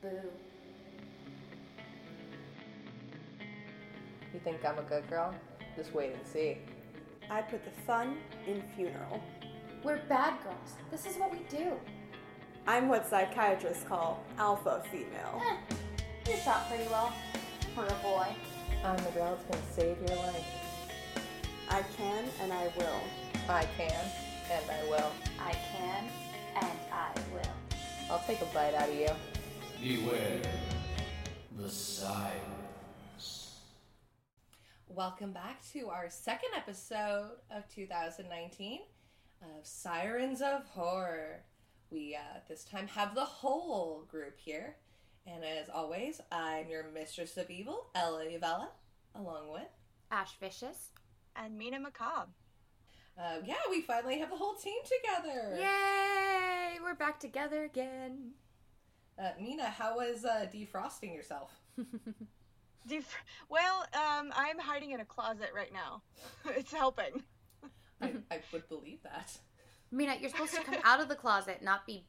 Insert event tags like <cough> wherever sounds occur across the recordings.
Boo. You think I'm a good girl? Just wait and see. I put the fun in funeral. We're bad girls. This is what we do. I'm what psychiatrists call alpha female. Eh, you shot pretty well. For a boy. I'm the girl that's gonna save your life. I can and I will. I can, and I will. I can, and I will. I'll take a bite out of you. Beware the sirens. Welcome back to our second episode of 2019 of Sirens of Horror. We uh, this time have the whole group here, and as always, I'm your mistress of evil, Ella Yavella, along with. Ash Vicious. and Mina Macabre. Uh, yeah, we finally have the whole team together. Yay! We're back together again. Uh, Mina, how was uh, defrosting yourself? <laughs> Def- well, um, I'm hiding in a closet right now. <laughs> it's helping. I, <laughs> I would believe that. Mina, you're supposed to come out of the closet, not be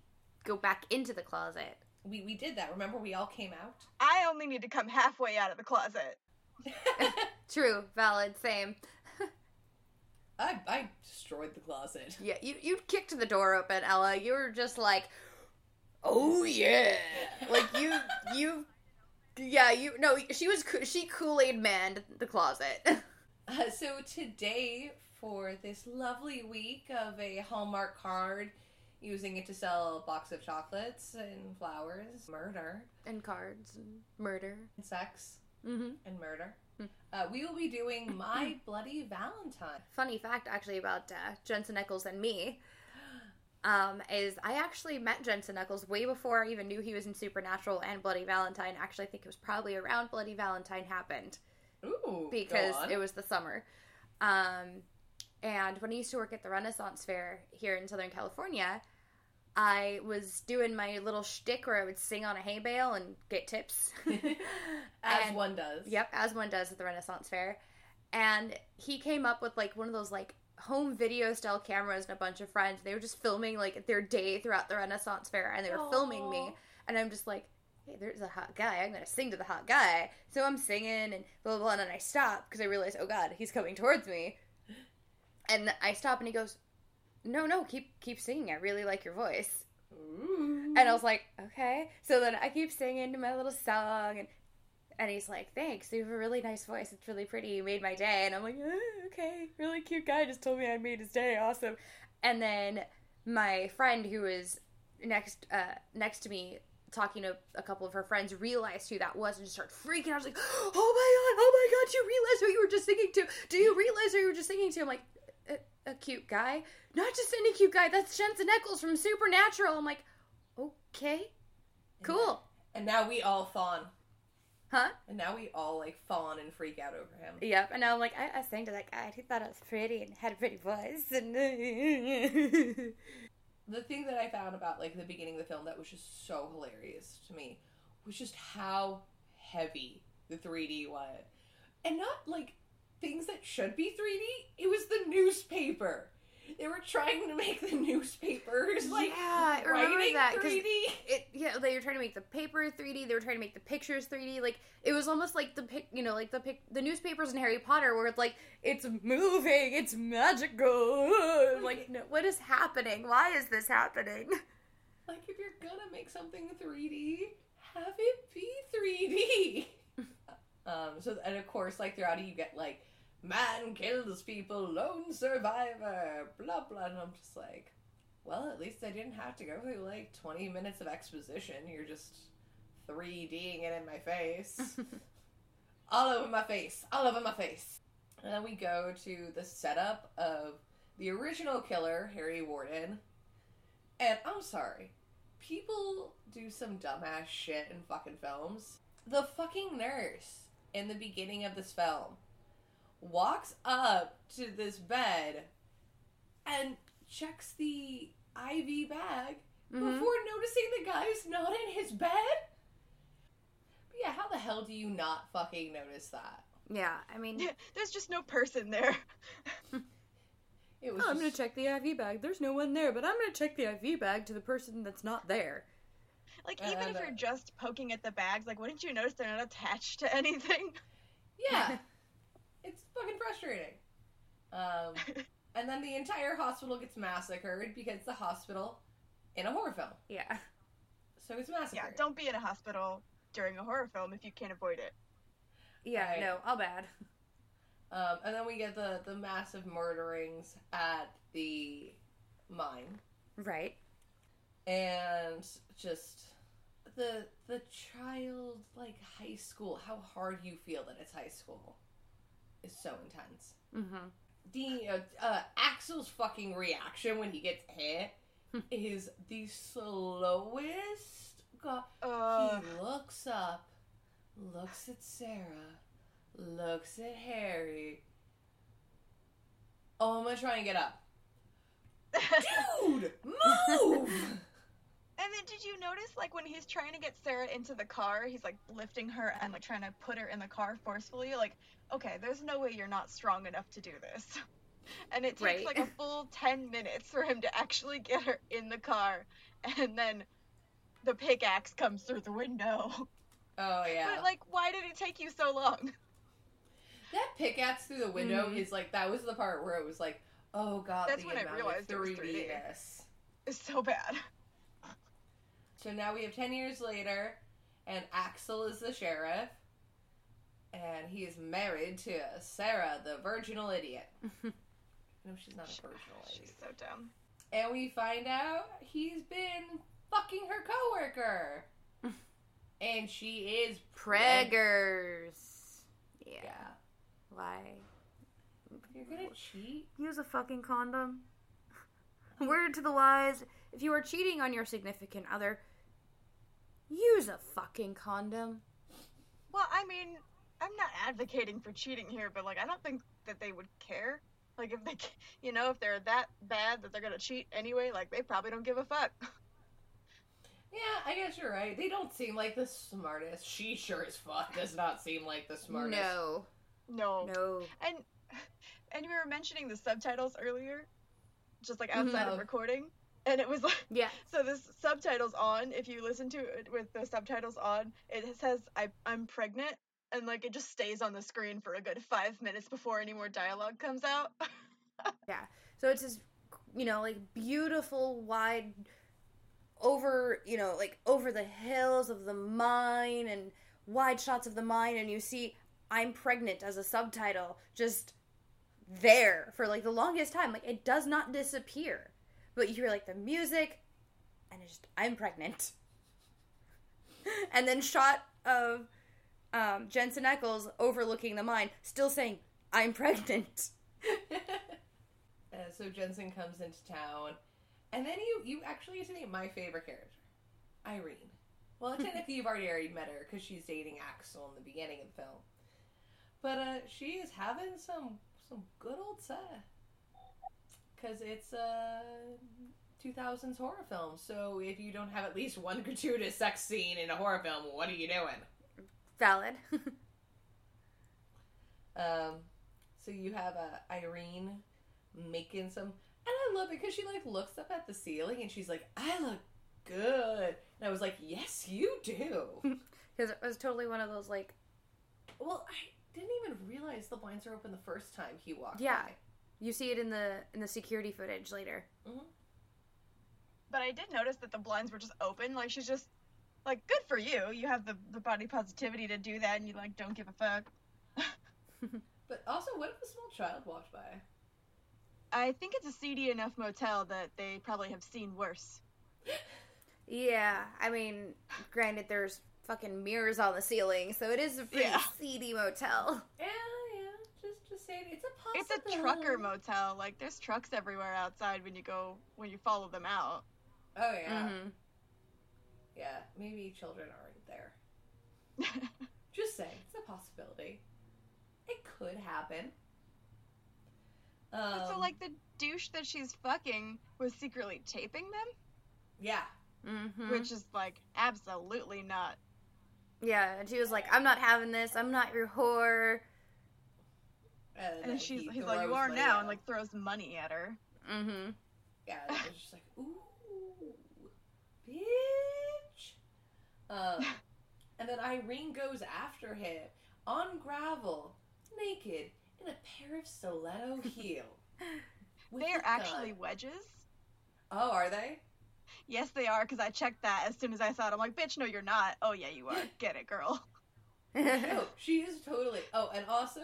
go back into the closet. We we did that. Remember, we all came out. I only need to come halfway out of the closet. True, valid, same. I I destroyed the closet. Yeah, you you kicked the door open, Ella. You were just like, "Oh yeah!" Like you you, yeah, you no. She was she Kool Aid manned the closet. <laughs> Uh, so today, for this lovely week of a Hallmark card, using it to sell a box of chocolates and flowers, murder, and cards and murder. and sex, Mm-hmm. and murder. Uh, we will be doing <clears throat> My Bloody Valentine. Funny fact, actually, about uh, Jensen Ackles and me. Um, is I actually met Jensen Knuckles way before I even knew he was in Supernatural and Bloody Valentine. Actually, I think it was probably around Bloody Valentine happened. Ooh, because it was the summer. Um, and when I used to work at the Renaissance Fair here in Southern California, I was doing my little shtick where I would sing on a hay bale and get tips. <laughs> <laughs> as and- one does. Yep, as one does at the Renaissance Fair. And he came up with like one of those like home video style cameras and a bunch of friends. They were just filming like their day throughout the Renaissance Fair and they were filming me. And I'm just like, hey, there's a hot guy. I'm to sing to the hot guy. So I'm singing and blah, blah, blah. And then I stop because I realize, oh God, he's coming towards me. And I stop and he goes, no, no, keep keep singing. I really like your voice. Ooh. And I was like, okay. So then I keep singing to my little song, and and he's like, thanks. You have a really nice voice. It's really pretty. You made my day. And I'm like, "Eh, okay, really cute guy just told me I made his day. Awesome. And then my friend who was next uh, next to me talking to a couple of her friends realized who that was and just started freaking out. I was like, oh my god, oh my god, you realize who you were just singing to? Do you realize who you were just singing to? I'm like, a, a cute guy? Not just any cute guy. That's Jensen Ackles from Supernatural. I'm like, okay, cool, And now we all fawn. Huh? And now we all like fawn and freak out over him. Yep. And now I'm like, I, I sang to that guy. He thought I was pretty and had a pretty voice. And <laughs> the thing that I found about like the beginning of the film that was just so hilarious to me was just how heavy the 3D was. And not like things that should be 3D, it was the newspaper. They were trying to make the newspapers like Yeah, I remember that, 'cause 3D. it yeah they were trying to make the paper 3d they were trying to make the pictures 3d like it was almost like the pic you know like the pic the newspapers in harry potter where it's like it's moving it's magical like no, what is happening why is this happening Like if you're gonna make something 3D, have it be 3D. <laughs> um. So and of course, like throughout it, you get like man kills people, lone survivor, blah blah. And I'm just like, well, at least I didn't have to go through like 20 minutes of exposition. You're just 3Ding it in my face, <laughs> all over my face, all over my face. And then we go to the setup of the original killer, Harry Warden. And I'm sorry, people do some dumbass shit in fucking films. The fucking nurse in the beginning of this film walks up to this bed and checks the IV bag Mhm. before noticing the guy's not in his bed. But yeah, how the hell do you not fucking notice that? yeah i mean <laughs> There's just no person there. <laughs> It was Oh, I'm gonna check the IV bag. There's no one there, but I'm gonna check the IV bag to the person that's not there. Like even And, if uh, you're just poking at the bags, like wouldn't you notice they're not attached to anything? Yeah, <laughs> it's fucking frustrating. Um, <laughs> and then the entire hospital gets massacred because it's a hospital in a horror film, Yeah. so it's massacred. yeah, don't be in a hospital during a horror film if you can't avoid it. Yeah, Right. no, all bad. Um, and then we get the the massive murderings at the mine, Right. and just the the child like high school. How hard you feel that it's high school is so intense. Mm-hmm. Dean, uh, uh, Axel's fucking reaction when he gets hit <laughs> is the slowest. God, Uh, he looks up, looks at Sarah, looks at Harry. Oh, I'm gonna try and get up. <laughs> Dude, move! And then did you notice like when he's trying to get Sarah into the car, he's like lifting her and like trying to put her in the car forcefully? Like, okay, there's no way you're not strong enough to do this. <laughs> And it takes Right. like a full <laughs> 10 minutes for him to actually get her in the car. And then the pickaxe comes through the window. <laughs> Oh yeah, But like, why did it take you so long? that pickaxe through the window Mhm. is like that was the part where it was like, oh god, That's the when I realized it of was 3D 3D. It's so bad. So now we have 10 years later, and Axel is the sheriff, and he is married to Sarah, the virginal idiot. <laughs> no, she's not a virginal idiot. She's so dumb. And we find out he's been fucking her coworker. <laughs> and she is preg- Preggers. Yeah. Yeah. Why? You're gonna cheat? Use a fucking condom. <laughs> Word to the wise: if you are cheating on your significant other, use a fucking condom. Well, I mean, I'm not advocating for cheating here, but like, I don't think that they would care. Like, if they, you know, if they're that bad that they're gonna cheat anyway, like, they probably don't give a fuck. <laughs> Yeah, I guess you're right. They don't seem like the smartest. She sure as fuck does not seem like the smartest. No, No. no. And and you were mentioning the subtitles earlier, just like outside Mhm. of recording, and it was like, Yeah, <laughs> so this subtitles on. If you listen to it with the subtitles on, it says I I'm pregnant, and like it just stays on the screen for a good five minutes before any more dialogue comes out. <laughs> yeah. So it's this, you know, like beautiful, wide, over, you know, like over the hills of the mine and wide shots of the mine, and you see "I'm pregnant" as a subtitle just there for like the longest time. Like it does not disappear, but you hear like the music, and it's just "I'm pregnant," <laughs> and then shot of um, Jensen Ackles overlooking the mine, still saying "I'm pregnant." <laughs> uh, so Jensen comes into town, and then you you actually get to meet my favorite character, Irene. Well, technically <laughs> you've already already met her because she's dating Axel in the beginning of the film, but uh, she is having some some good old sex because it's a 2000s horror film. So if you don't have at least one <laughs> gratuitous sex scene in a horror film, what are you doing? Valid. <laughs> Um, so you have uh, Irene making some, and I love it because she like looks up at the ceiling and she's like, "I look good," and I was like, "Yes, you do." <laughs> Because it was totally one of those like well, I didn't even realize the blinds were open the first time he walked. Yeah. by. You see it in the in the security footage later. Mm-hmm. But I did notice that the blinds were just open. Like she's just like, good for you. You have the, the body positivity to do that, and you like don't give a fuck. <laughs> But also, what if a small child walked by? I think it's a seedy enough motel that they probably have seen worse. <laughs> Yeah, I mean, granted, there's fucking mirrors on the ceiling, so it is a pretty Yeah. seedy motel. Yeah, yeah. Just, just saying, it's a It's a trucker motel. Like there's trucks everywhere outside when you go when you follow them out. Oh yeah, hmm yeah. Maybe children aren't there. <laughs> Just saying, it's a possibility. It could happen. Um, so like the douche that she's fucking was secretly taping them, yeah, hmm which is like absolutely not. Yeah, and she was like, "I'm not having this. I'm not your whore." And, And then she's he he's like, you are now, at and like throws money at her. Mm-hmm. yeah, and it's just like, ooh, bitch. Um, <laughs> and then Irene goes after him on gravel, naked, in a pair of stiletto <laughs> heel. They are a gun. actually wedges. Oh, are they? Yes, they are, because I checked that as soon as I saw it. I'm like, bitch, no, you're not. Oh, yeah, you are. <laughs> Get it, girl. No, she is totally. Oh, and also,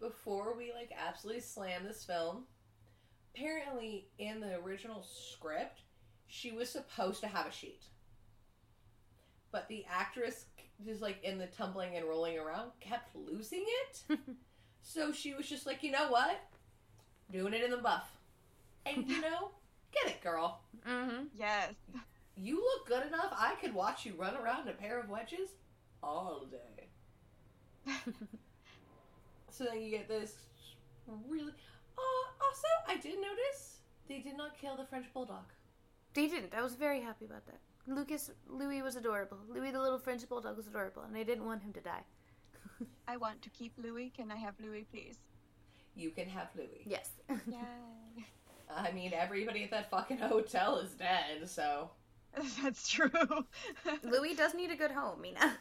before we like absolutely slam this film, apparently in the original script, she was supposed to have a sheet, but the actress just like in the tumbling and rolling around kept losing it. <laughs> so she was just like, you know what, doing it in the buff, and you know, <laughs> get it, girl. mm-hmm. Yes. You look good enough. I could watch you run around in a pair of wedges all day. <laughs> So then you get this really. Uh, also, I did notice they did not kill the French bulldog. They didn't. I was very happy about that. Lucas, Louis was adorable. Louis, the little French bulldog, was adorable, and I didn't want him to die. <laughs> I want to keep Louis. Can I have Louis, please? You can have Louis. Yes. <laughs> Yay. I mean, everybody at that fucking hotel is dead, so. <laughs> That's true. Louis does need a good home, Mina.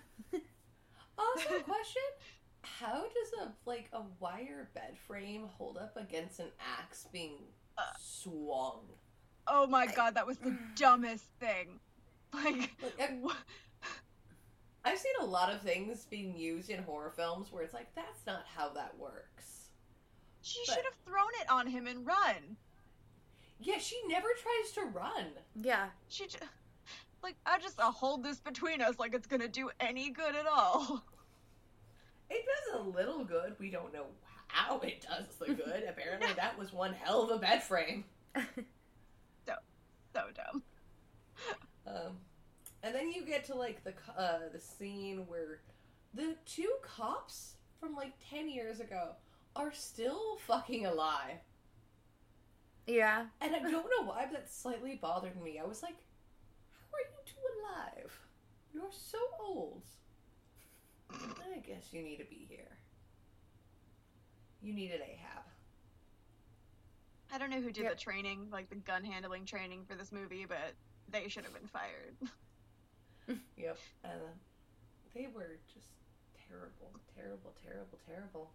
Also, question: How does a like a wire bed frame hold up against an axe being Uh. swung? oh my god, that was the <sighs> dumbest thing. Like, Like, I- wh- I've seen a lot of things being used in horror films where it's like that's not how that works. she But- should have thrown it on him and run. Yeah, she never tries to run. yeah. She just, like, I just uh, hold this between us like it's gonna do any good at all. It does a little good. We don't know how it does the good. <laughs> Apparently, that was one hell of a bed frame. <laughs> So dumb. Um, and then you get to like the uh, the scene where the two cops from like ten years ago are still fucking alive, Yeah. and I don't <laughs> know why, but that slightly bothered me. I was like, "How are you two alive? You're so old." I guess you need to be here. You needed Ahab. I don't know who did Yep. the training, like the gun handling training for this movie, but they should have been fired. <laughs> Yep. And uh, they were just terrible, terrible, terrible, terrible.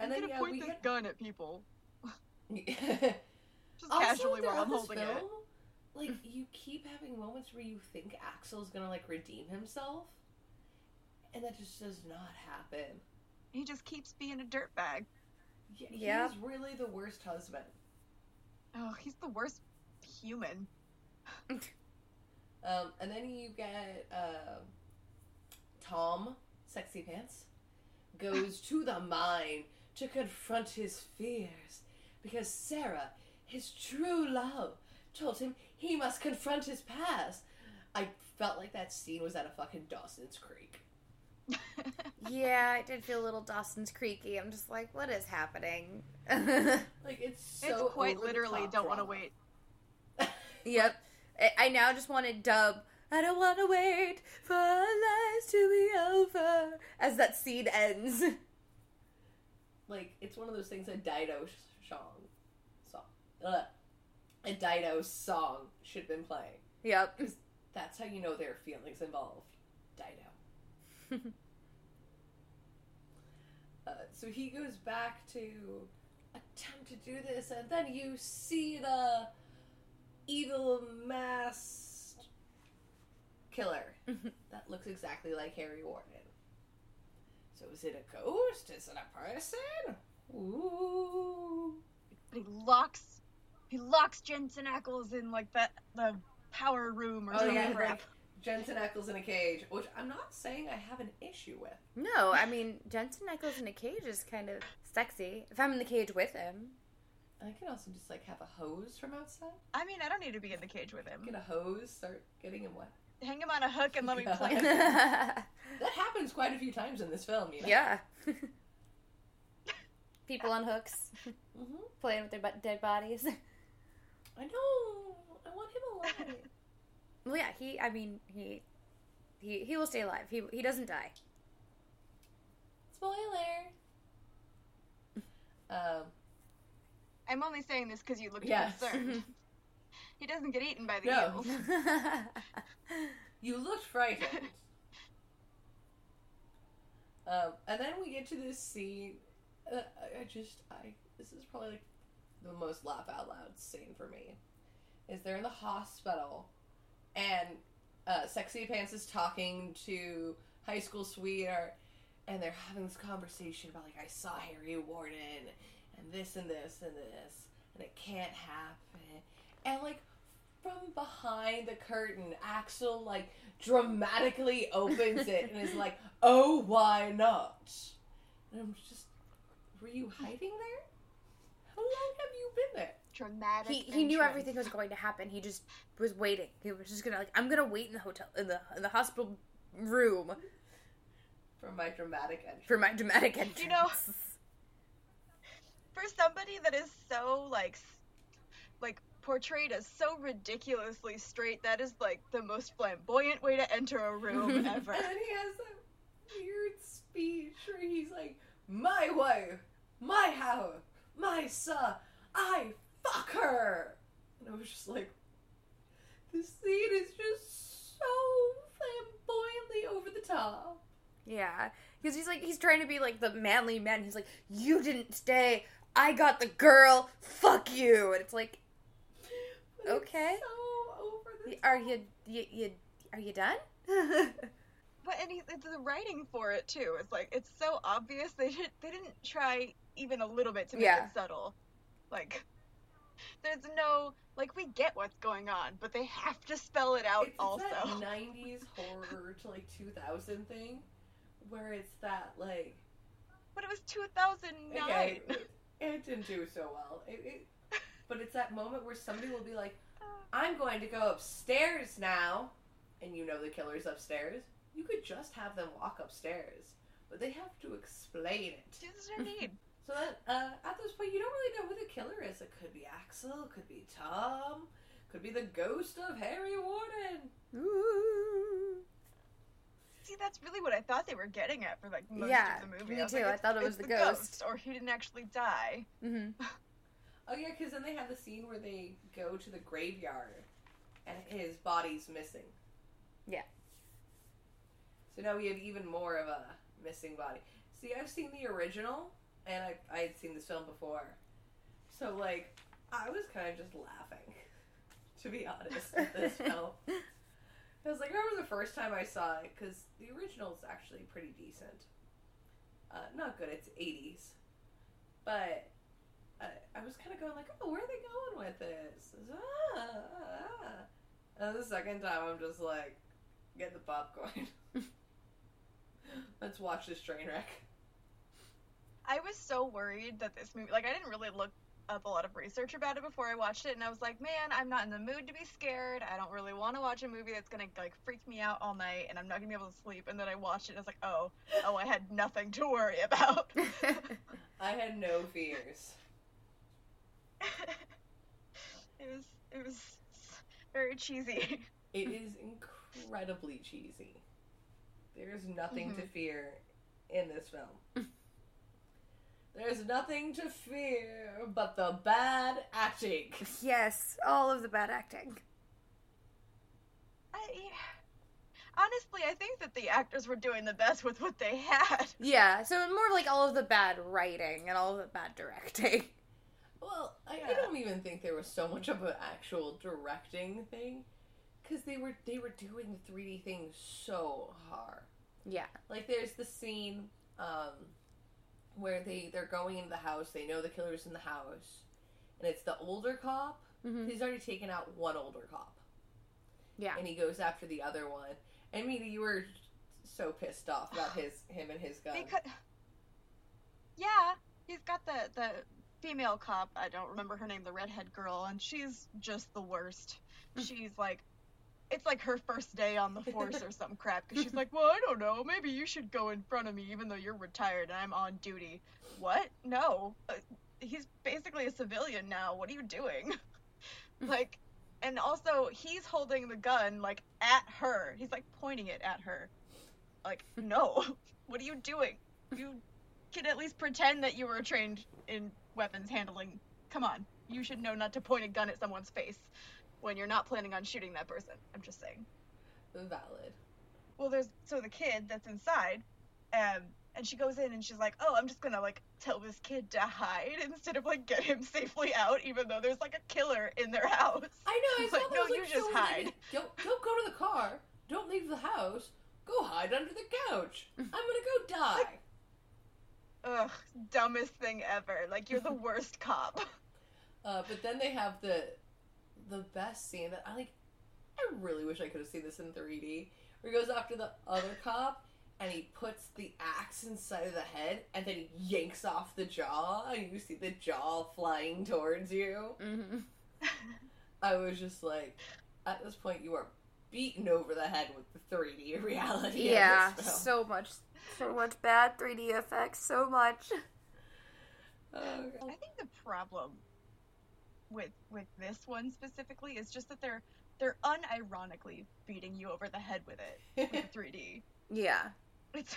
And I'm then gonna yeah, point we this get gun at people <laughs> just also, casually while I'm holding film, it. Like you keep having moments where you think Axel's gonna like redeem himself, and that just does not happen. He just keeps being a dirtbag. Yeah, Yeah. he's really the worst husband. Oh, he's the worst human. <laughs> Um, and then you get uh, Tom, sexy pants, goes <laughs> to the mine to confront his fears because Sarah, his true love, told him he must confront his past. I felt like that scene was at a fucking Dawson's Creek. Yeah, I did feel a little Dawson's Creaky. I'm just like, what is happening? <laughs> Like it's so it's quite literally don't want to wait. <laughs> yep. I- I now just want to dub. I don't want to wait for our lives to be over as that scene ends. Like it's one of those things a Dido sh- song, song, Ugh. a Dido song should have been playing. Yep. Because that's how you know there are feelings involved. Dido. <laughs> Uh, so he goes back to attempt to do this, and then you see the evil masked killer that looks exactly like Harry Warden. So is it a ghost? Is it a person? Ooh. He locks, he locks Jensen Ackles in like that the power room or Oh some yeah, like Jensen Ackles in a cage, which I'm not saying I have an issue with. No, I mean Jensen Ackles in a cage is kind of sexy. If I'm in the cage with him. I can also just like have a hose from outside. I mean, I don't need to be in the cage with him. Get a hose, start getting him wet. Hang him on a hook and let me play. <laughs> <laughs> That happens quite a few times in this film, you know. <laughs> People on hooks hmm playing with their dead bodies. I know. I want him alive. Well, yeah, he. I mean, he, he, he will stay alive. He he doesn't die. Spoiler. <laughs> um, I'm only saying this because you looked yes. concerned. <laughs> he doesn't get eaten by the no. eels. <laughs> you looked frightened. um, and then we get to this scene. Uh, I just, I this is probably like the most laugh out loud scene for me. Is they're in the hospital and uh, Sexy Pants is talking to high school sweetheart, and they're having this conversation about like I saw Harry Warden, and this and this and this, and it can't happen, and like from behind the curtain, Axel like dramatically opens it and is like, <laughs> "Oh, why not?" And I'm just, were you hiding there? How long have you been there? Dramatic. He he knew everything was going to happen. He just was waiting. He was just gonna like I'm gonna wait in the hotel in the in the hospital room For my dramatic entrance. for my dramatic entrance. You know- for somebody that is so like like portrayed as so ridiculously straight that is like the most flamboyant way to enter a room <laughs> ever And he has that weird speech where he's like, "My wife, my house, my son, I fuck her," and I was just like, "This scene is just so flamboyantly over the top." Yeah, because he's like he's trying to be like the manly man. He's like, you didn't stay. I got the girl. Fuck you. And it's like, But it's Okay. so over the are you you, you are you done? <laughs> but and he, it's the writing for it too it's like it's so obvious they did, they didn't try even a little bit to make Yeah. it subtle like there's no like we get what's going on but they have to spell it out it's, it's also <laughs> that '90s horror to like 2000 thing, where it's that like but it was 2009 okay, it, it didn't do so well. It, it, <laughs> but it's that moment where somebody will be like, "I'm going to go upstairs now," and you know the killer's upstairs. You could just have them walk upstairs, but they have to explain it. There's no need So then, uh, at this point, you don't really know who the killer is. It could be Axel, it could be Tom, could be the ghost of Harry Warden. Ooh. See, that's really what I thought they were getting at for like most Yeah, of the movie. me I too. like, I thought it was the the ghost. or he didn't actually die. hmm <laughs> Oh yeah, because then they have the scene where they go to the graveyard, and his body's missing. Yeah. So now we have even more of a missing body. See, I've seen the original, and I I had seen this film before, so like I was kind of just laughing, <laughs> to be honest, at this <laughs> film. I was like, I remember the first time I saw it because the original is actually pretty decent. Uh, not good. It's '80s, but I, I was kind of going like, oh, where are they going with this? Ah, ah, ah. And the second time, I'm just like, get the popcorn. <laughs> Let's watch this train wreck. I was so worried that this movie, like, I didn't really look up a lot of research about it before I watched it, and I was like, man, I'm not in the mood to be scared. I don't really want to watch a movie that's gonna like freak me out all night, and I'm not gonna be able to sleep. And then I watched it, and I was like, oh, oh, I had nothing to worry about. <laughs> <laughs> I had no fears. it was, it was very cheesy. It is incredibly cheesy. There's nothing to mm-hmm. fear in this film. <laughs> There's nothing to fear but the bad acting. yes, all of the bad acting. I, honestly, I think that the actors were doing the best with what they had. Yeah, so more like all of the bad writing and all of the bad directing. Well, I, I don't even think there was so much of an actual directing thing, because they were they were doing the 3D thing so hard. Yeah. Like there's the scene um, where they they're going into the house. They know the killer's in the house, and it's the older cop. Mhm. He's already taken out one older cop, Yeah. and he goes after the other one. And Mita, you were so pissed off about <sighs> his him and his gun. Because, yeah, he's got the the female cop. I don't remember her name, the redhead girl, and she's just the worst. She's like, it's like her first day on the force or <laughs> some crap. Because she's like, well, I don't know, maybe you should go in front of me, even though you're retired and I'm on duty. What? No, uh, he's basically a civilian now. What are you doing? <laughs> like, and also he's holding the gun like at her. He's like pointing it at her. Like, no, <laughs> what are you doing? You can at least pretend that you were trained in weapons handling. Come on, you should know not to point a gun at someone's face when you're not planning on shooting that person. I'm just saying. Valid. Well, there's so the kid that's inside, um, and she goes in and she's like, "Oh, I'm just gonna like tell this kid to hide <laughs> instead of like get him safely out, even though there's like a killer in their <laughs> house." I know. I saw like, that, no, was you just so hide. like, Don't don't go to the car. Don't leave the house. Go hide under the couch. <laughs> I'm gonna go die. Ugh, dumbest thing ever. Like you're the worst cop. Uh, but then they have the the best scene that I like. I really wish I could have seen this in 3D. Where he goes after the other cop and he puts the axe inside of the head and then he yanks off the jaw and you see the jaw flying towards you. hmm <laughs> I was just like, at this point, you are beaten over the head with the 3D <laughs> reality. Yeah, of this film. so much, so much bad 3D effects, so much. <laughs> Oh, I think the problem with with this one specifically is just that they're they're unironically beating you over the head with it with 3D. <laughs> Yeah, It's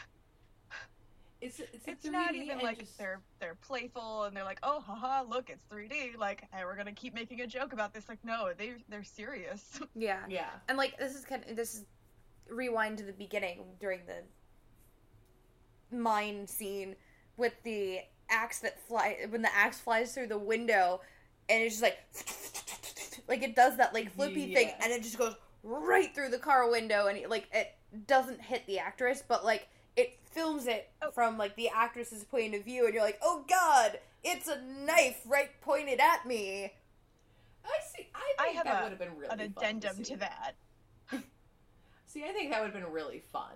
it's it's, it's not 3D even like just- they're they're playful and they're like, oh haha, look, it's 3D. Like, hey, we're gonna keep making a joke about this. Like, no, they they're serious. <laughs> yeah, yeah. and like this is kind of this is rewind to the beginning during the mine scene with the axe that fly when the axe flies through the window, and it's just like <laughs> like it does that like flippy thing, and it just goes right through the car window, and it, like it doesn't hit the actress, but like it films it Oh. from like the actress's point of view, and you're like, oh god, it's a knife right pointed at me. I see. I I think have that a- would have been really An fun addendum to, to that. <laughs> See, I think that would have been really fun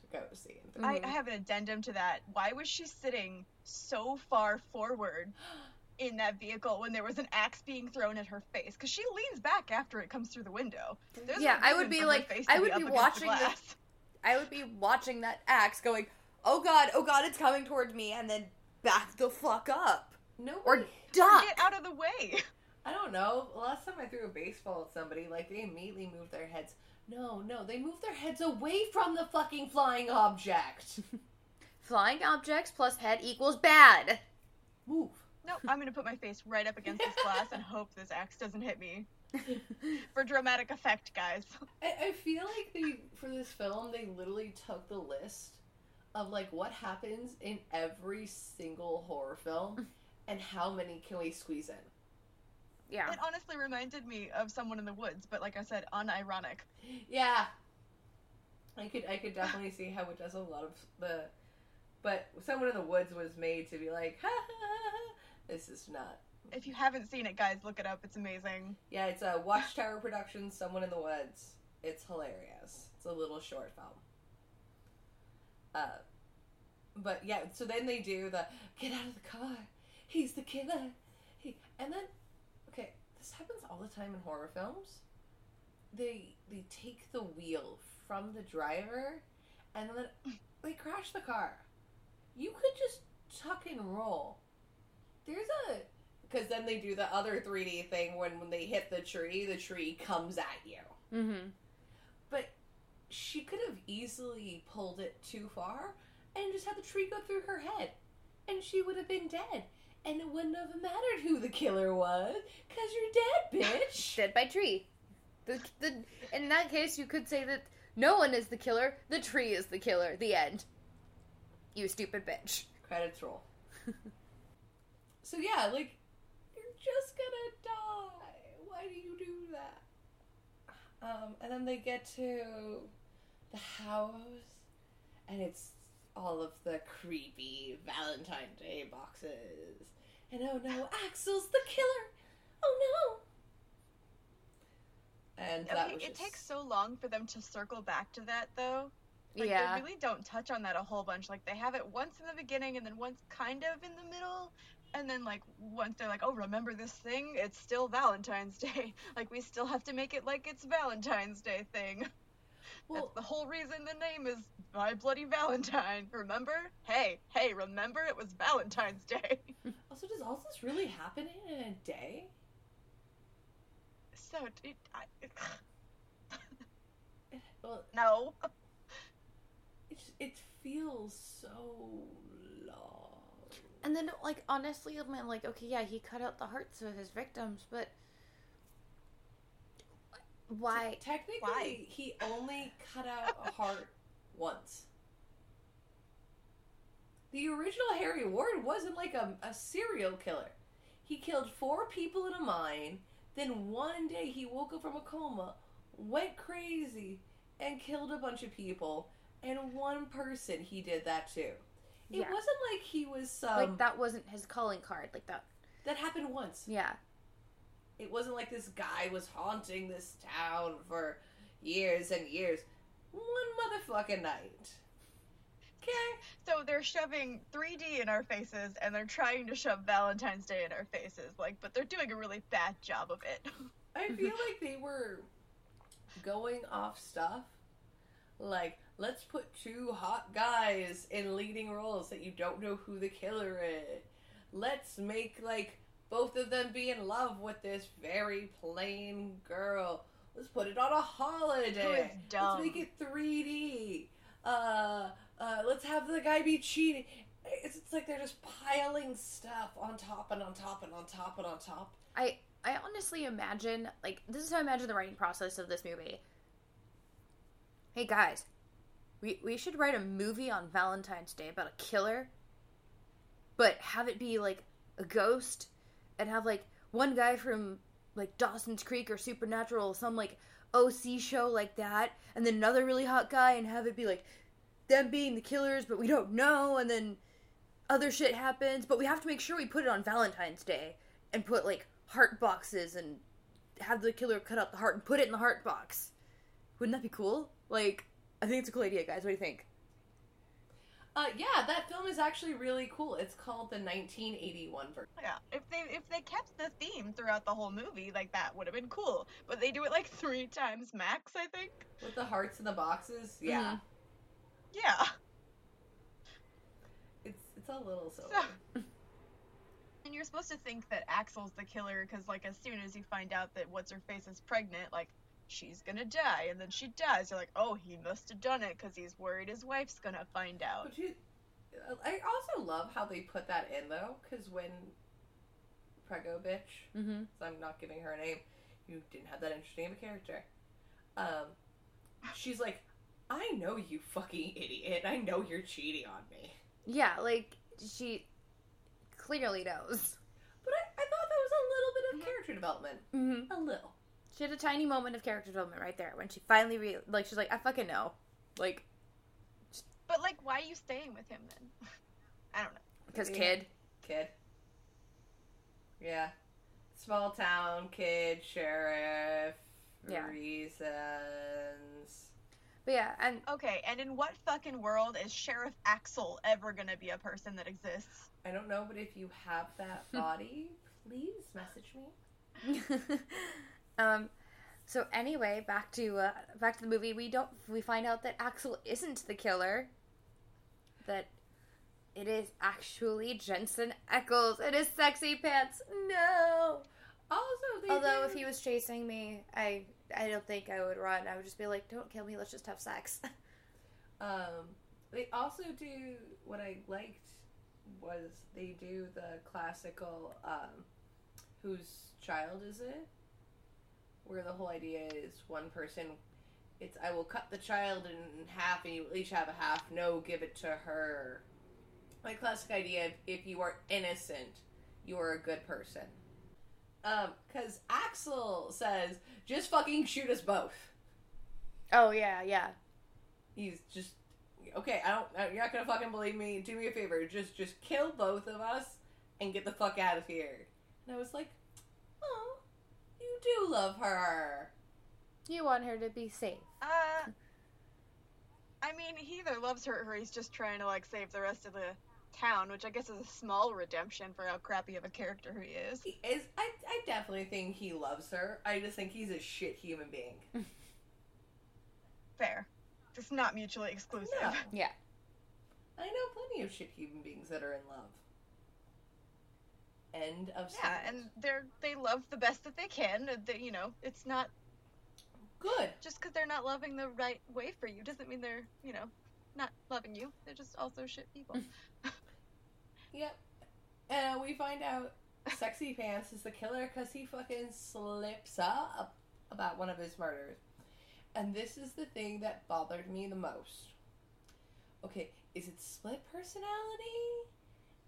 to go see. in I. I have an addendum to that. Why was she sitting so far forward <gasps> <gasps> <gasps> in that vehicle when there was an axe being thrown at her face? Because she leans back after it comes through the window. There's Yeah, no I would be like- I would up be watching the- glass. I would be watching that axe going, oh god, oh god, it's coming towards me, and then back the fuck up. No, Or duck. Get out of the way. I don't know. Last time I threw a baseball at somebody, like they immediately moved their heads. No, no, they moved their heads away from the fucking flying object. <laughs> Flying objects plus head equals bad. Move. No, I'm gonna put my face right up against this glass and hope this axe doesn't hit me. <laughs> For dramatic effect, guys. I, I feel like they for this film they literally took the list of like what happens in every single horror film and how many can we squeeze in. Yeah. It honestly reminded me of Someone in the Woods, but like I said, unironic. Yeah. I could I could definitely see how it does a lot of the but someone in the woods was made to be like <laughs> ha ha ha, ha. This is not. If you haven't seen it, guys, look it up. It's amazing. yeah it's a watchtower production someone in the woods. It's hilarious. It's a little short film. Uh but yeah so then they do the get out of the car. He's the killer. He and then okay this happens all the time in horror films. They they take the wheel from the driver and then they crash the car. You could just tuck and roll there's a because then they do the other 3d thing when when they hit the tree the tree comes at you Mm-hmm. but she could have easily pulled it too far and just had the tree go through her head and she would have been dead and it wouldn't have mattered who the killer was because you're dead bitch <laughs> Dead by tree. The, the, in that case, you could say that no one is the killer, the tree is the killer. The end. You stupid bitch. Credits roll. <laughs> so yeah, like you're just gonna die. Why do you do that? Um, and then they get to the house, and it's all of the creepy Valentine Day boxes. And oh no, Axel's the killer! Oh no! And that Okay, was it just- takes so long for them to circle back to that, though. Like, yeah. They really don't touch on that a whole bunch. Like, they have it once in the beginning and then once kind of in the middle. And then, like, once they're like, oh, remember this thing? It's still Valentine's Day. <laughs> Like, we still have to make it like it's Valentine's Day thing. <laughs> well, That's the whole reason the name is My Bloody Valentine. Remember? Hey, hey, remember it was Valentine's <laughs> Day. also, does all this really happen in a day? so, it, I, Well, no. it it feels so. And then, like, honestly, I'm like, okay, yeah, he cut out the hearts of his victims, but why? Technically, Why? he only cut out a heart once. the original Harry Ward wasn't like a, a serial killer. He killed four people in a mine, then one day he woke up from a coma, went crazy, and killed a bunch of people. And one person he did that to. It Yeah. wasn't like he was some. like um, that wasn't his calling card. Like that. that happened once. Yeah. It wasn't like this guy was haunting this town for years and years. One motherfucking night. Okay? So they're shoving 3D in our faces, and they're trying to shove Valentine's Day in our faces. Like, but they're doing a really bad job of it. I feel like they were going off stuff. Like, let's put two hot guys in leading roles that you don't know who the killer is. Let's make, like, both of them be in love with this very plain girl. Let's put it on a holiday. Who is dumb. Let's make it 3D. Uh, uh, let's have the guy be cheating. It's, it's like they're just piling stuff on top and on top and on top and on top. I I honestly imagine like this is how I imagine the writing process of this movie. Hey guys, we we should write a movie on Valentine's Day about a killer, but have it be like a ghost, and have like one guy from like Dawson's Creek or Supernatural, some like OC show like that, and then another really hot guy, and have it be like them being the killers, but we don't know, and then other shit happens, but we have to make sure we put it on Valentine's Day and put like heart boxes and have the killer cut out the heart and put it in the heart box. Wouldn't that be cool? Like, I think it's a cool idea, guys. What do you think? Uh, yeah, that film is actually really cool. It's called the 1981 version. yeah, if they if they kept the theme throughout the whole movie, like that would have been cool. But they do it like three times max, I think. With the hearts in the boxes. Yeah. Yeah. It's it's a little silly. So- <laughs> And you're supposed to think that Axel's the killer because, like, as soon as you find out that what's her face is pregnant, like, she's gonna die, and then she dies. You're like, oh, he must have done it because he's worried his wife's gonna find out. But you, I also love how they put that in though, because when Prego bitch, Mm-hmm. 'cause I'm not giving her a name, you didn't have that interesting of a character. Um, she's like, I know you fucking idiot. I know you're cheating on me. Yeah, like she clearly knows. But I, I thought that was a little bit of character development. Mm-hmm. A little. She had a tiny moment of character development right there when she finally re- like she's like, I fucking know, like, But like, why are you staying with him then? <laughs> I don't know. because kid. Kid. Yeah. Small town kid, sheriff, Yeah. reasons. But yeah, and Okay, and in what fucking world is Sheriff Axel ever gonna be a person that exists? I don't know, but if you have that <laughs> body, please message me. <laughs> um, so anyway, back to uh, back to the movie. We don't we find out that Axel isn't the killer. That it is actually Jensen Ackles. It is sexy pants. No. Also, they Although do- if he was chasing me, I I don't think I would run. I would just be like, "Don't kill me. Let's just have sex." <laughs> Um, they also do what I liked was they do the classical um, whose child is it? Where the whole idea is one person. It's I will cut the child in half and you each have a half. No, give it to her. My classic idea: if, if you are innocent, you are a good person. Um, because Axel says, "Just fucking shoot us both." oh yeah, yeah. He's just okay. I don't. You're not gonna fucking believe me. Do me a favor. Just, just kill both of us and get the fuck out of here. And I was like, do love her. You want her to be safe. Uh, I mean, he either loves her or he's just trying to like save the rest of the town, which I guess is a small redemption for how crappy of a character he is. He is. I, I definitely think he loves her. I just think he's a shit human being. <laughs> Fair. It's not mutually exclusive. No. Yeah. I know plenty of shit human beings that are in love. End of Yeah, and they're they love the best that they can. and They, you know, it's not good. just because they're not loving the right way for you doesn't mean they're you know not loving you. They're just also shit people. <laughs> Yep. And we find out Sexy Pants is the killer because he fucking slips up about one of his murders. And this is the thing that bothered me the most. Okay, is it split personality?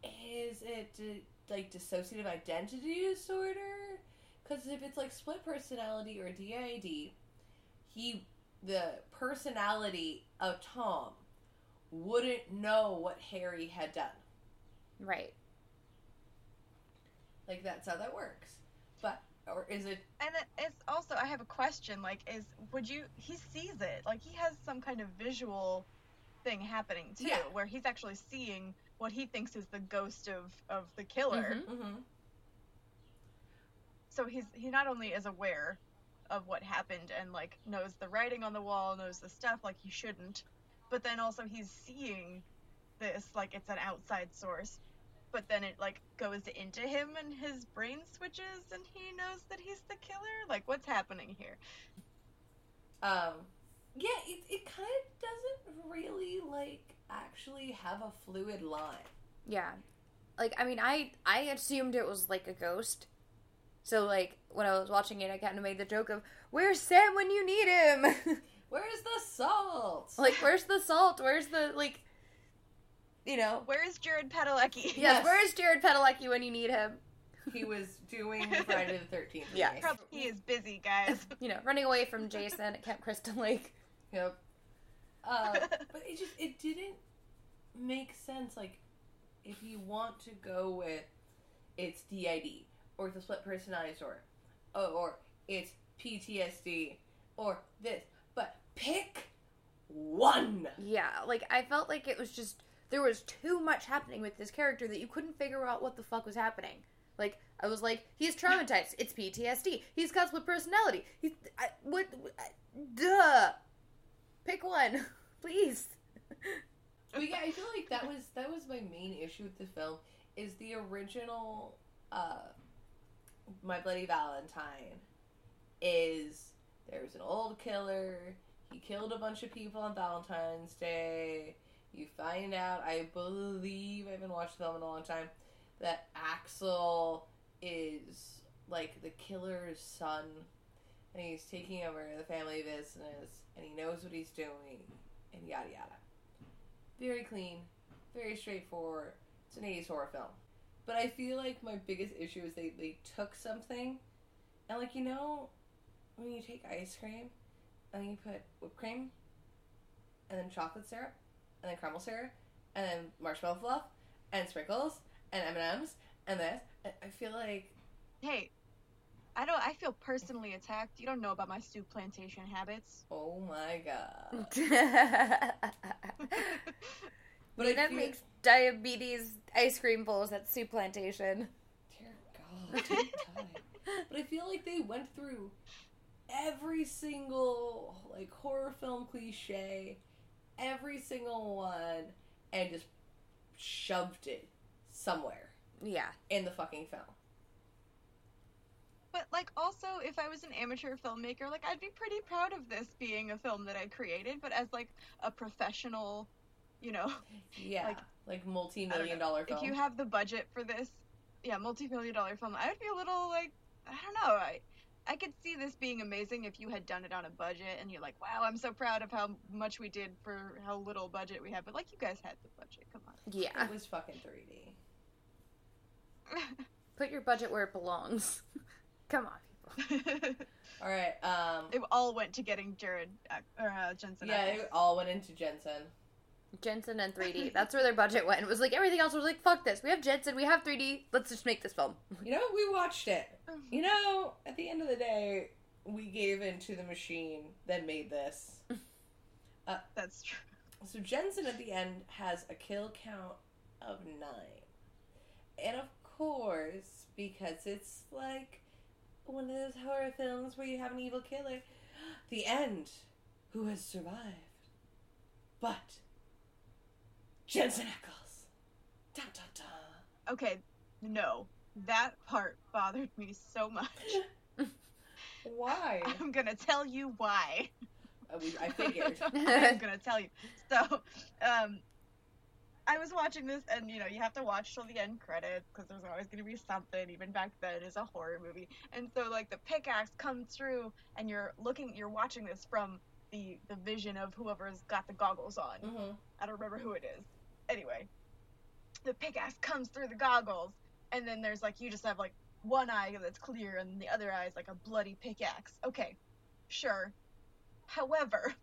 Is it uh, like dissociative identity disorder? Because if it's like split personality or DID, he the personality of Tom wouldn't know what Harry had done. Right. Like that's how that works. But or is it And it's also I have a question. Like, is would you? He sees it. Like he has some kind of visual thing happening too, Yeah. where he's actually seeing what he thinks is the ghost of of the killer. Mhm. mm-hmm. So he's he not only is aware of what happened and like knows the writing on the wall, knows the stuff like he shouldn't, but then also he's seeing this like it's an outside source. But then it like goes into him and his brain switches and he knows that he's the killer. Like what's happening here? Um, yeah, it, it kind of doesn't really like actually have a fluid line. Yeah. Like I mean I I assumed it was like a ghost. So like when I was watching it I kind of made the joke of where's Sam when you need him? <laughs> Where's the salt? like where's the salt? Where's the like you know, Where is Jared Padalecki? <laughs> yes, Yes. where's Jared Padalecki when you need him? he was doing <laughs> Friday the Thirteenth. Yeah. He is busy, guys. You know, running away from Jason at Camp Crystal Lake. Yep. <laughs> Uh, but it just it didn't make sense. Like, if you want to go with it's DID or it's a split personality disorder, or, or it's PTSD or this, but pick one. Yeah, like I felt like it was just there was too much happening with this character that you couldn't figure out what the fuck was happening. Like I was like, he's traumatized. It's PTSD. He's got split personality. He's I, what? I, duh. Pick one, <laughs> please. But yeah, I feel like that was that was my main issue with the film is the original uh My Bloody Valentine is there's an old killer, he killed a bunch of people on Valentine's Day. You find out, I believe I haven't watched the film in a long time, that Axel is like the killer's son and he's taking over the family business and he knows what he's doing and yada yada very clean, very straightforward. It's an 80s horror film. But I feel like my biggest issue is they, they took something and like you know when you take ice cream and you put whipped cream and then chocolate syrup and then caramel syrup and then marshmallow fluff and sprinkles and M&Ms and this I, I feel like hey, I don't. I feel personally attacked. You don't know about my Souplantation habits. oh my god. <laughs> but I Mina feel- makes diabetes ice cream bowls at Souplantation. Dear God. but I feel like they went through every single like horror film cliche, every single one, and just shoved it somewhere Yeah. in the fucking film. But like also if I was an amateur filmmaker, like I'd be pretty proud of this being a film that I created, but as like a professional, you know, <laughs> Yeah, Like- like, multi-million know. dollar film. if you have the budget for this, yeah, multi-million dollar film, I would be a little like I don't know, I I could see this being amazing if you had done it on a budget and you're like, wow, I'm so proud of how much we did for how little budget we had. But like you guys had the budget, come on. Yeah. it was fucking 3D. <laughs> Put your budget where it belongs. <laughs> Come on, people. <laughs> All right, um, it all went to getting Jared uh, or uh, Jensen. yeah, Ackles. it all went into Jensen. Jensen and 3D. That's where their budget went. It was like everything else was like, fuck this. We have Jensen, we have 3D. Let's just make this film. You know, we watched it. <sighs> You know, at the end of the day, we gave in to the machine that made this. <laughs> That's true. So Jensen at the end has a kill count of nine. And of course, because it's like one of those horror films where you have an evil killer, <gasps> the end. Who has survived? But Jensen Ackles. Dun dun dun. Okay, no, that part bothered me so much. <laughs> Why? <laughs> I'm gonna tell you why. Uh, I figured. <laughs> I'm gonna tell you. So, um, I was watching this, and you know, you have to watch till the end credits because there's always gonna be something. Even back then, it's a horror movie, and so like the pickaxe comes through, and you're looking, you're watching this from the the vision of whoever's got the goggles on. hmm I don't remember who it is, anyway, the pickaxe comes through the goggles, and then there's like you just have like one eye that's clear, and the other eye is like a bloody pickaxe. Okay, sure. However,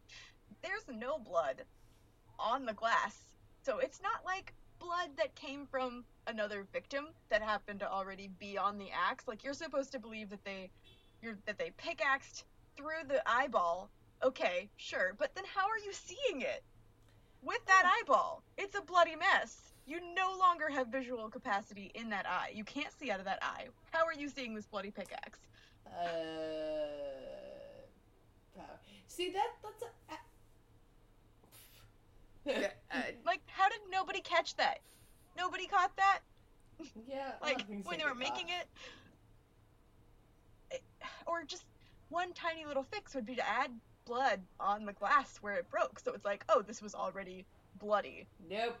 <laughs> there's no blood on the glass, so it's not like blood that came from another victim that happened to already be on the axe. Like you're supposed to believe that they, you're that they pickaxed through the eyeball. Okay, sure, but then how are you seeing it? With that eyeball, it's a bloody mess. You no longer have visual capacity in that eye. You can't see out of that eye. How are you seeing this bloody pickaxe? Uh, uh, see that that's a. Uh, <laughs> Like, how did nobody catch that? Nobody caught that? yeah, Like, when they were get making it? it? Or just one tiny little fix would be to add blood on the glass where it broke. So it's like, oh, this was already bloody. Nope.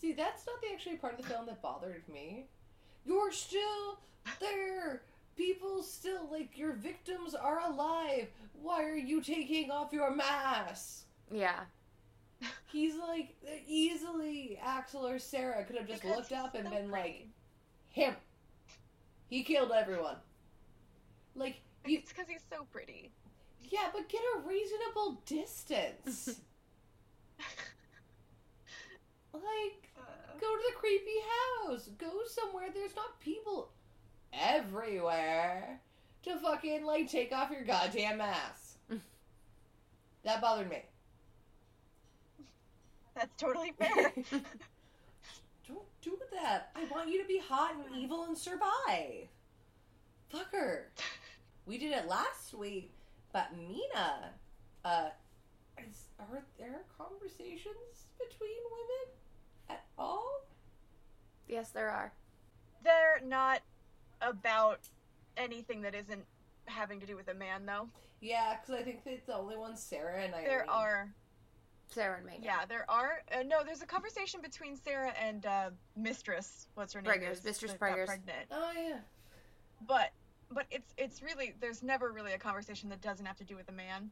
See, that's not the actually part of the film that bothered me. You're still there. People still like your victims are alive. Why are you taking off your mask? yeah. He's like easily Axel or Sarah could have just Because looked up and so been like, him. He killed everyone. Like you, It's because he's so pretty. yeah, but get a reasonable distance. <laughs> like Uh, Go to the creepy house. Go somewhere there's not people everywhere to fucking like take off your goddamn mask. <laughs> that bothered me. That's totally fair. <laughs> Don't do that. I want you to be hot and evil and survive. Fucker. <laughs> We did it last week, but Mina, uh, is, are there conversations between women at all? Yes, there are. They're not about anything that isn't having to do with a man, though. Yeah, because I think that the only one's Sarah and I. There are, Sarah and Megan. yeah, there are. Uh, no, there's a conversation between Sarah and uh, Mistress. What's her name? Preggers, Mistress that Preggers. Pregnant. Oh yeah. But but it's it's really there's never really a conversation that doesn't have to do with a man.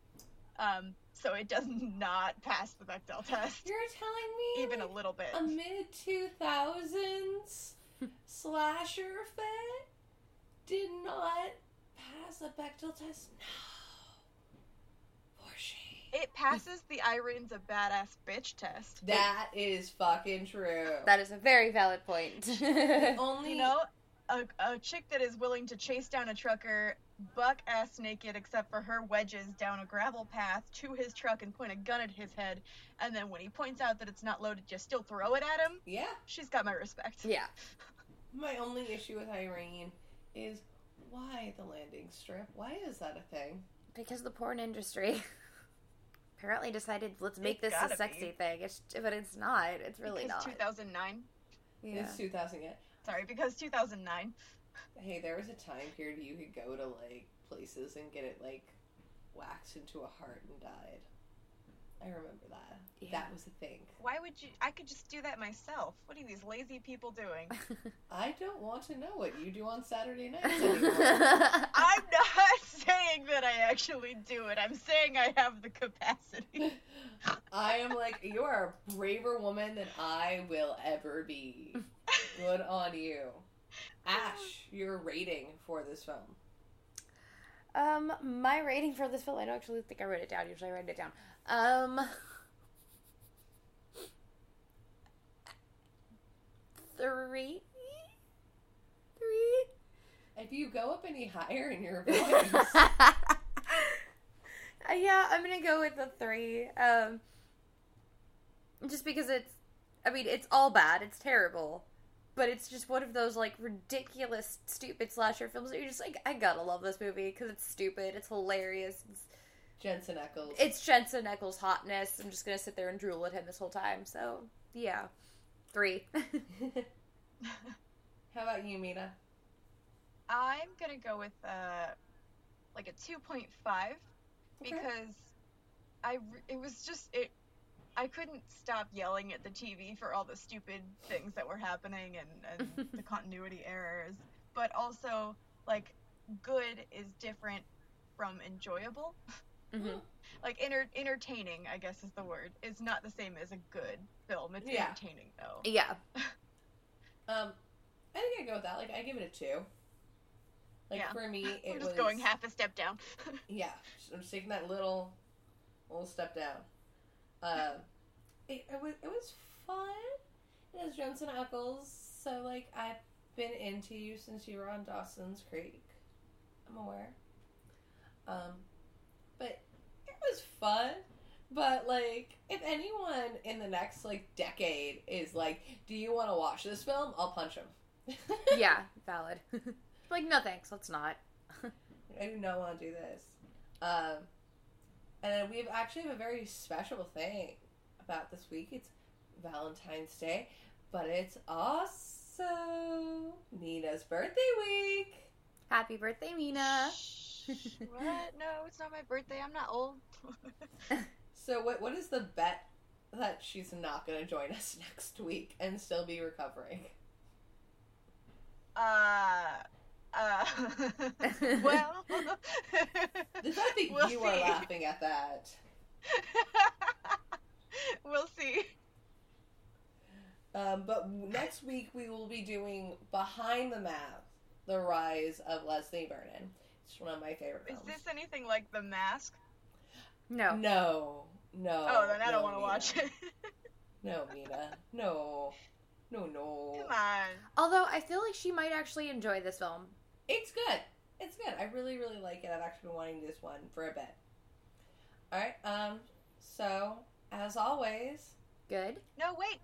Um, so it does <laughs> not pass the Bechdel test, You're telling me even like, a little bit. a mid two thousands slasher fit did not pass a Bechdel test? No. For shame. It passes the Irene's a badass bitch test. That is fucking true. That is a very valid point. <laughs> only You know, a, a chick that is willing to chase down a trucker, buck ass naked except for her wedges down a gravel path to his truck and point a gun at his head, and then when he points out that it's not loaded, just still throw it at him. Yeah. She's got my respect. yeah. My only issue with Irene is why the landing strip? Why is that a thing? Because the porn industry <laughs> apparently decided let's make It's this a sexy be. thing. It's but it's not. It's really because not. 2009. Yeah. It's 2000 yet. Sorry, because 2009. Hey, there was a time period you could go to like places and get it like waxed into a heart and died. I remember that. Yeah. That was a thing. Why would you? I could just do that myself. What are these lazy people doing? <laughs> I don't want to know what you do on Saturday nights <laughs> anymore. I'm not <laughs> saying that I actually do it. I'm saying I have the capacity. I am like, you are a braver woman than I will ever be. Good on you. Ash, your rating for this film. um, my rating for this film, I don't actually think I wrote it down. Usually I write it down. Um, three, three. If you go up any higher in your <laughs> voice, Uh, yeah, I'm gonna go with the three. Um, just because it's, I mean, it's all bad. It's terrible, but it's just one of those like ridiculous, stupid slasher films that you're just like, I gotta love this movie because it's stupid. It's hilarious. It's, Jensen Ackles. it's Jensen Ackles' hotness. I'm just gonna sit there and drool at him this whole time. So yeah, three. <laughs> <laughs> How about you, Mina? I'm gonna go with uh, like a 2.5 because I it was just it. I couldn't stop yelling at the TV for all the stupid things that were happening and, and <laughs> the continuity errors. But also, like, good is different from enjoyable. Mhm. Like enter- entertaining, I guess is the word. it's not the same as a good film. It's Yeah. entertaining though. Yeah. <laughs> Um, I think I go with that. Like, I give it a two. Like Yeah. for me, <laughs> it We're just was going half a step down. <laughs> Yeah, I'm just taking that little, little step down. Um, it, it was it was fun. It has Jensen Ackles, so like I've been into you since you were on Dawson's Creek. I'm aware. Um, but it was fun. But like, if anyone in the next like decade is like, "Do you want to watch this film?" I'll punch him. <laughs> Yeah. Valid. <laughs> like no thanks. Let's not. <laughs> I do not want to do this. Um, and then we have actually have a very special thing about this week. It's Valentine's Day, but it's also Mina's birthday week. Happy birthday, Mina. what? No, it's not my birthday. I'm not old. <laughs> So what what is the bet that she's not going to join us <laughs> next week and still be recovering? uh. Uh. <laughs> well. The fact that We'll you are laughing at that. we'll see. Um, but next week we will be doing Behind the Mask: The Rise of Leslie Vernon. It's one of my favorite films. Is this anything like The Mask? No. No, no. Oh, then I no, don't want to watch it. <laughs> No, Mina. No, no, no. Come on. Although I feel like she might actually enjoy this film. It's good. It's good. I really, really like it. I've actually been wanting this one for a bit. All right. Um. So as always. Good. No, wait.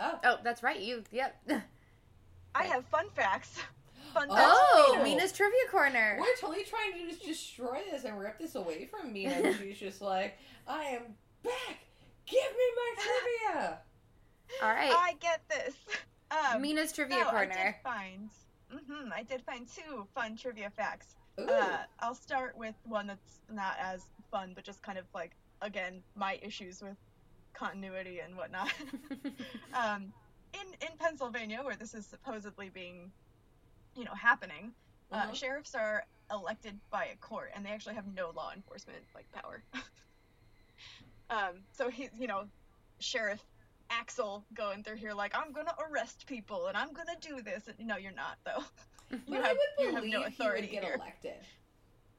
Oh. Oh, that's right. You. Yep. <laughs> I have fun facts. Fun. Oh. Mina's trivia corner. We're totally trying to just destroy this and rip this away from Mina. And <laughs> she's just like, I am back. Give me my trivia. All right. I get this. Um, Mina's trivia no, I did corner. find. hmm I did find two fun trivia facts. Uh, I'll start with one that's not as fun, but just kind of like again my issues with continuity and whatnot. <laughs> um, in in Pennsylvania, where this is supposedly being, you know, happening, uh, Uh-huh. sheriffs are elected by a court, and they actually have no law enforcement like power. <laughs> um, so he's, you know, sheriff Axel going through here like I'm gonna arrest people and I'm gonna do this. And, no, you're not though. <laughs> But you I have- would you have believe no he would get here. elected.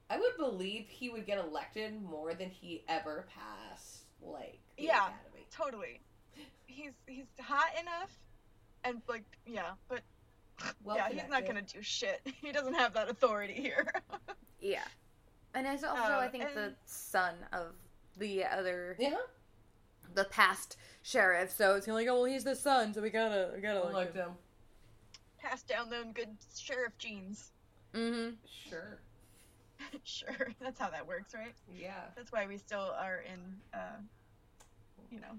I would believe he would get elected more than he ever passed, like the Yeah. academy. Totally. He's he's hot enough, and like yeah, but Well yeah, he's not gonna do shit. <laughs> He doesn't have that authority here. <laughs> Yeah. And it's also, Um, I think, the son of the other, Yeah, the past sheriff. So it's kind of like, oh, well, he's the son, so we gotta, we gotta elect him. Pass down them good sheriff genes. Mm-hmm. Sure. <laughs> sure, that's how that works, right? Yeah. That's why we still are in, uh, you know,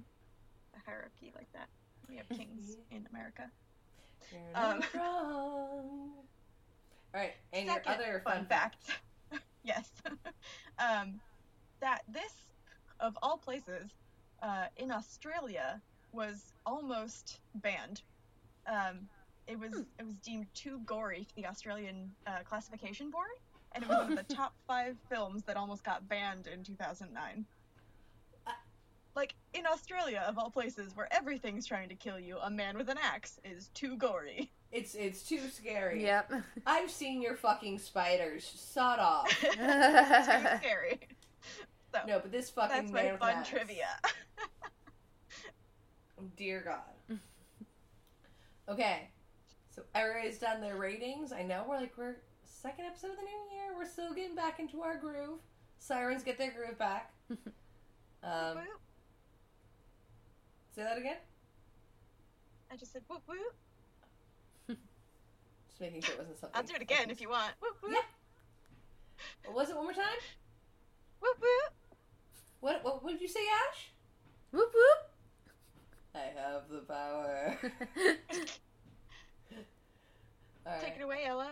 a hierarchy like that. We have kings in America. You're Um, not wrong. <laughs> All right, and your other fun fact. <laughs> yes. <laughs> um, that this, of all places, uh, in Australia, was almost banned. Um, it was it was deemed too gory for the Australian uh, classification board, and it was one of the top five films that almost got banned in 2009. Like in Australia, of all places, where everything's trying to kill you, a man with an axe is too gory. It's it's too scary. Yep. I've seen your fucking spiders. Sod off. <laughs> too <laughs> scary. So No, but this fucking that's man my with fun an axe. trivia. <laughs> Dear God. Okay, so everybody's done their ratings. I know we're like we're second episode of the new year. We're still getting back into our groove. Sirens get their groove back. Um, Whoop. Say that again. I just said whoop whoop. <laughs> Just making sure it wasn't something. I'll do it again if you want. Whoop whoop. Yeah. What was it one more time? Whoop whoop. What what, what did you say, Ash? whoop whoop. I have the power. <laughs> All right. Take it away, Ella.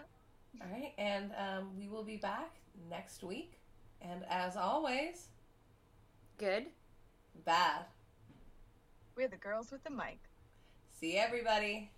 All right, and um, we will be back next week. And as always, Good. bad. We're the girls with the mic. See everybody.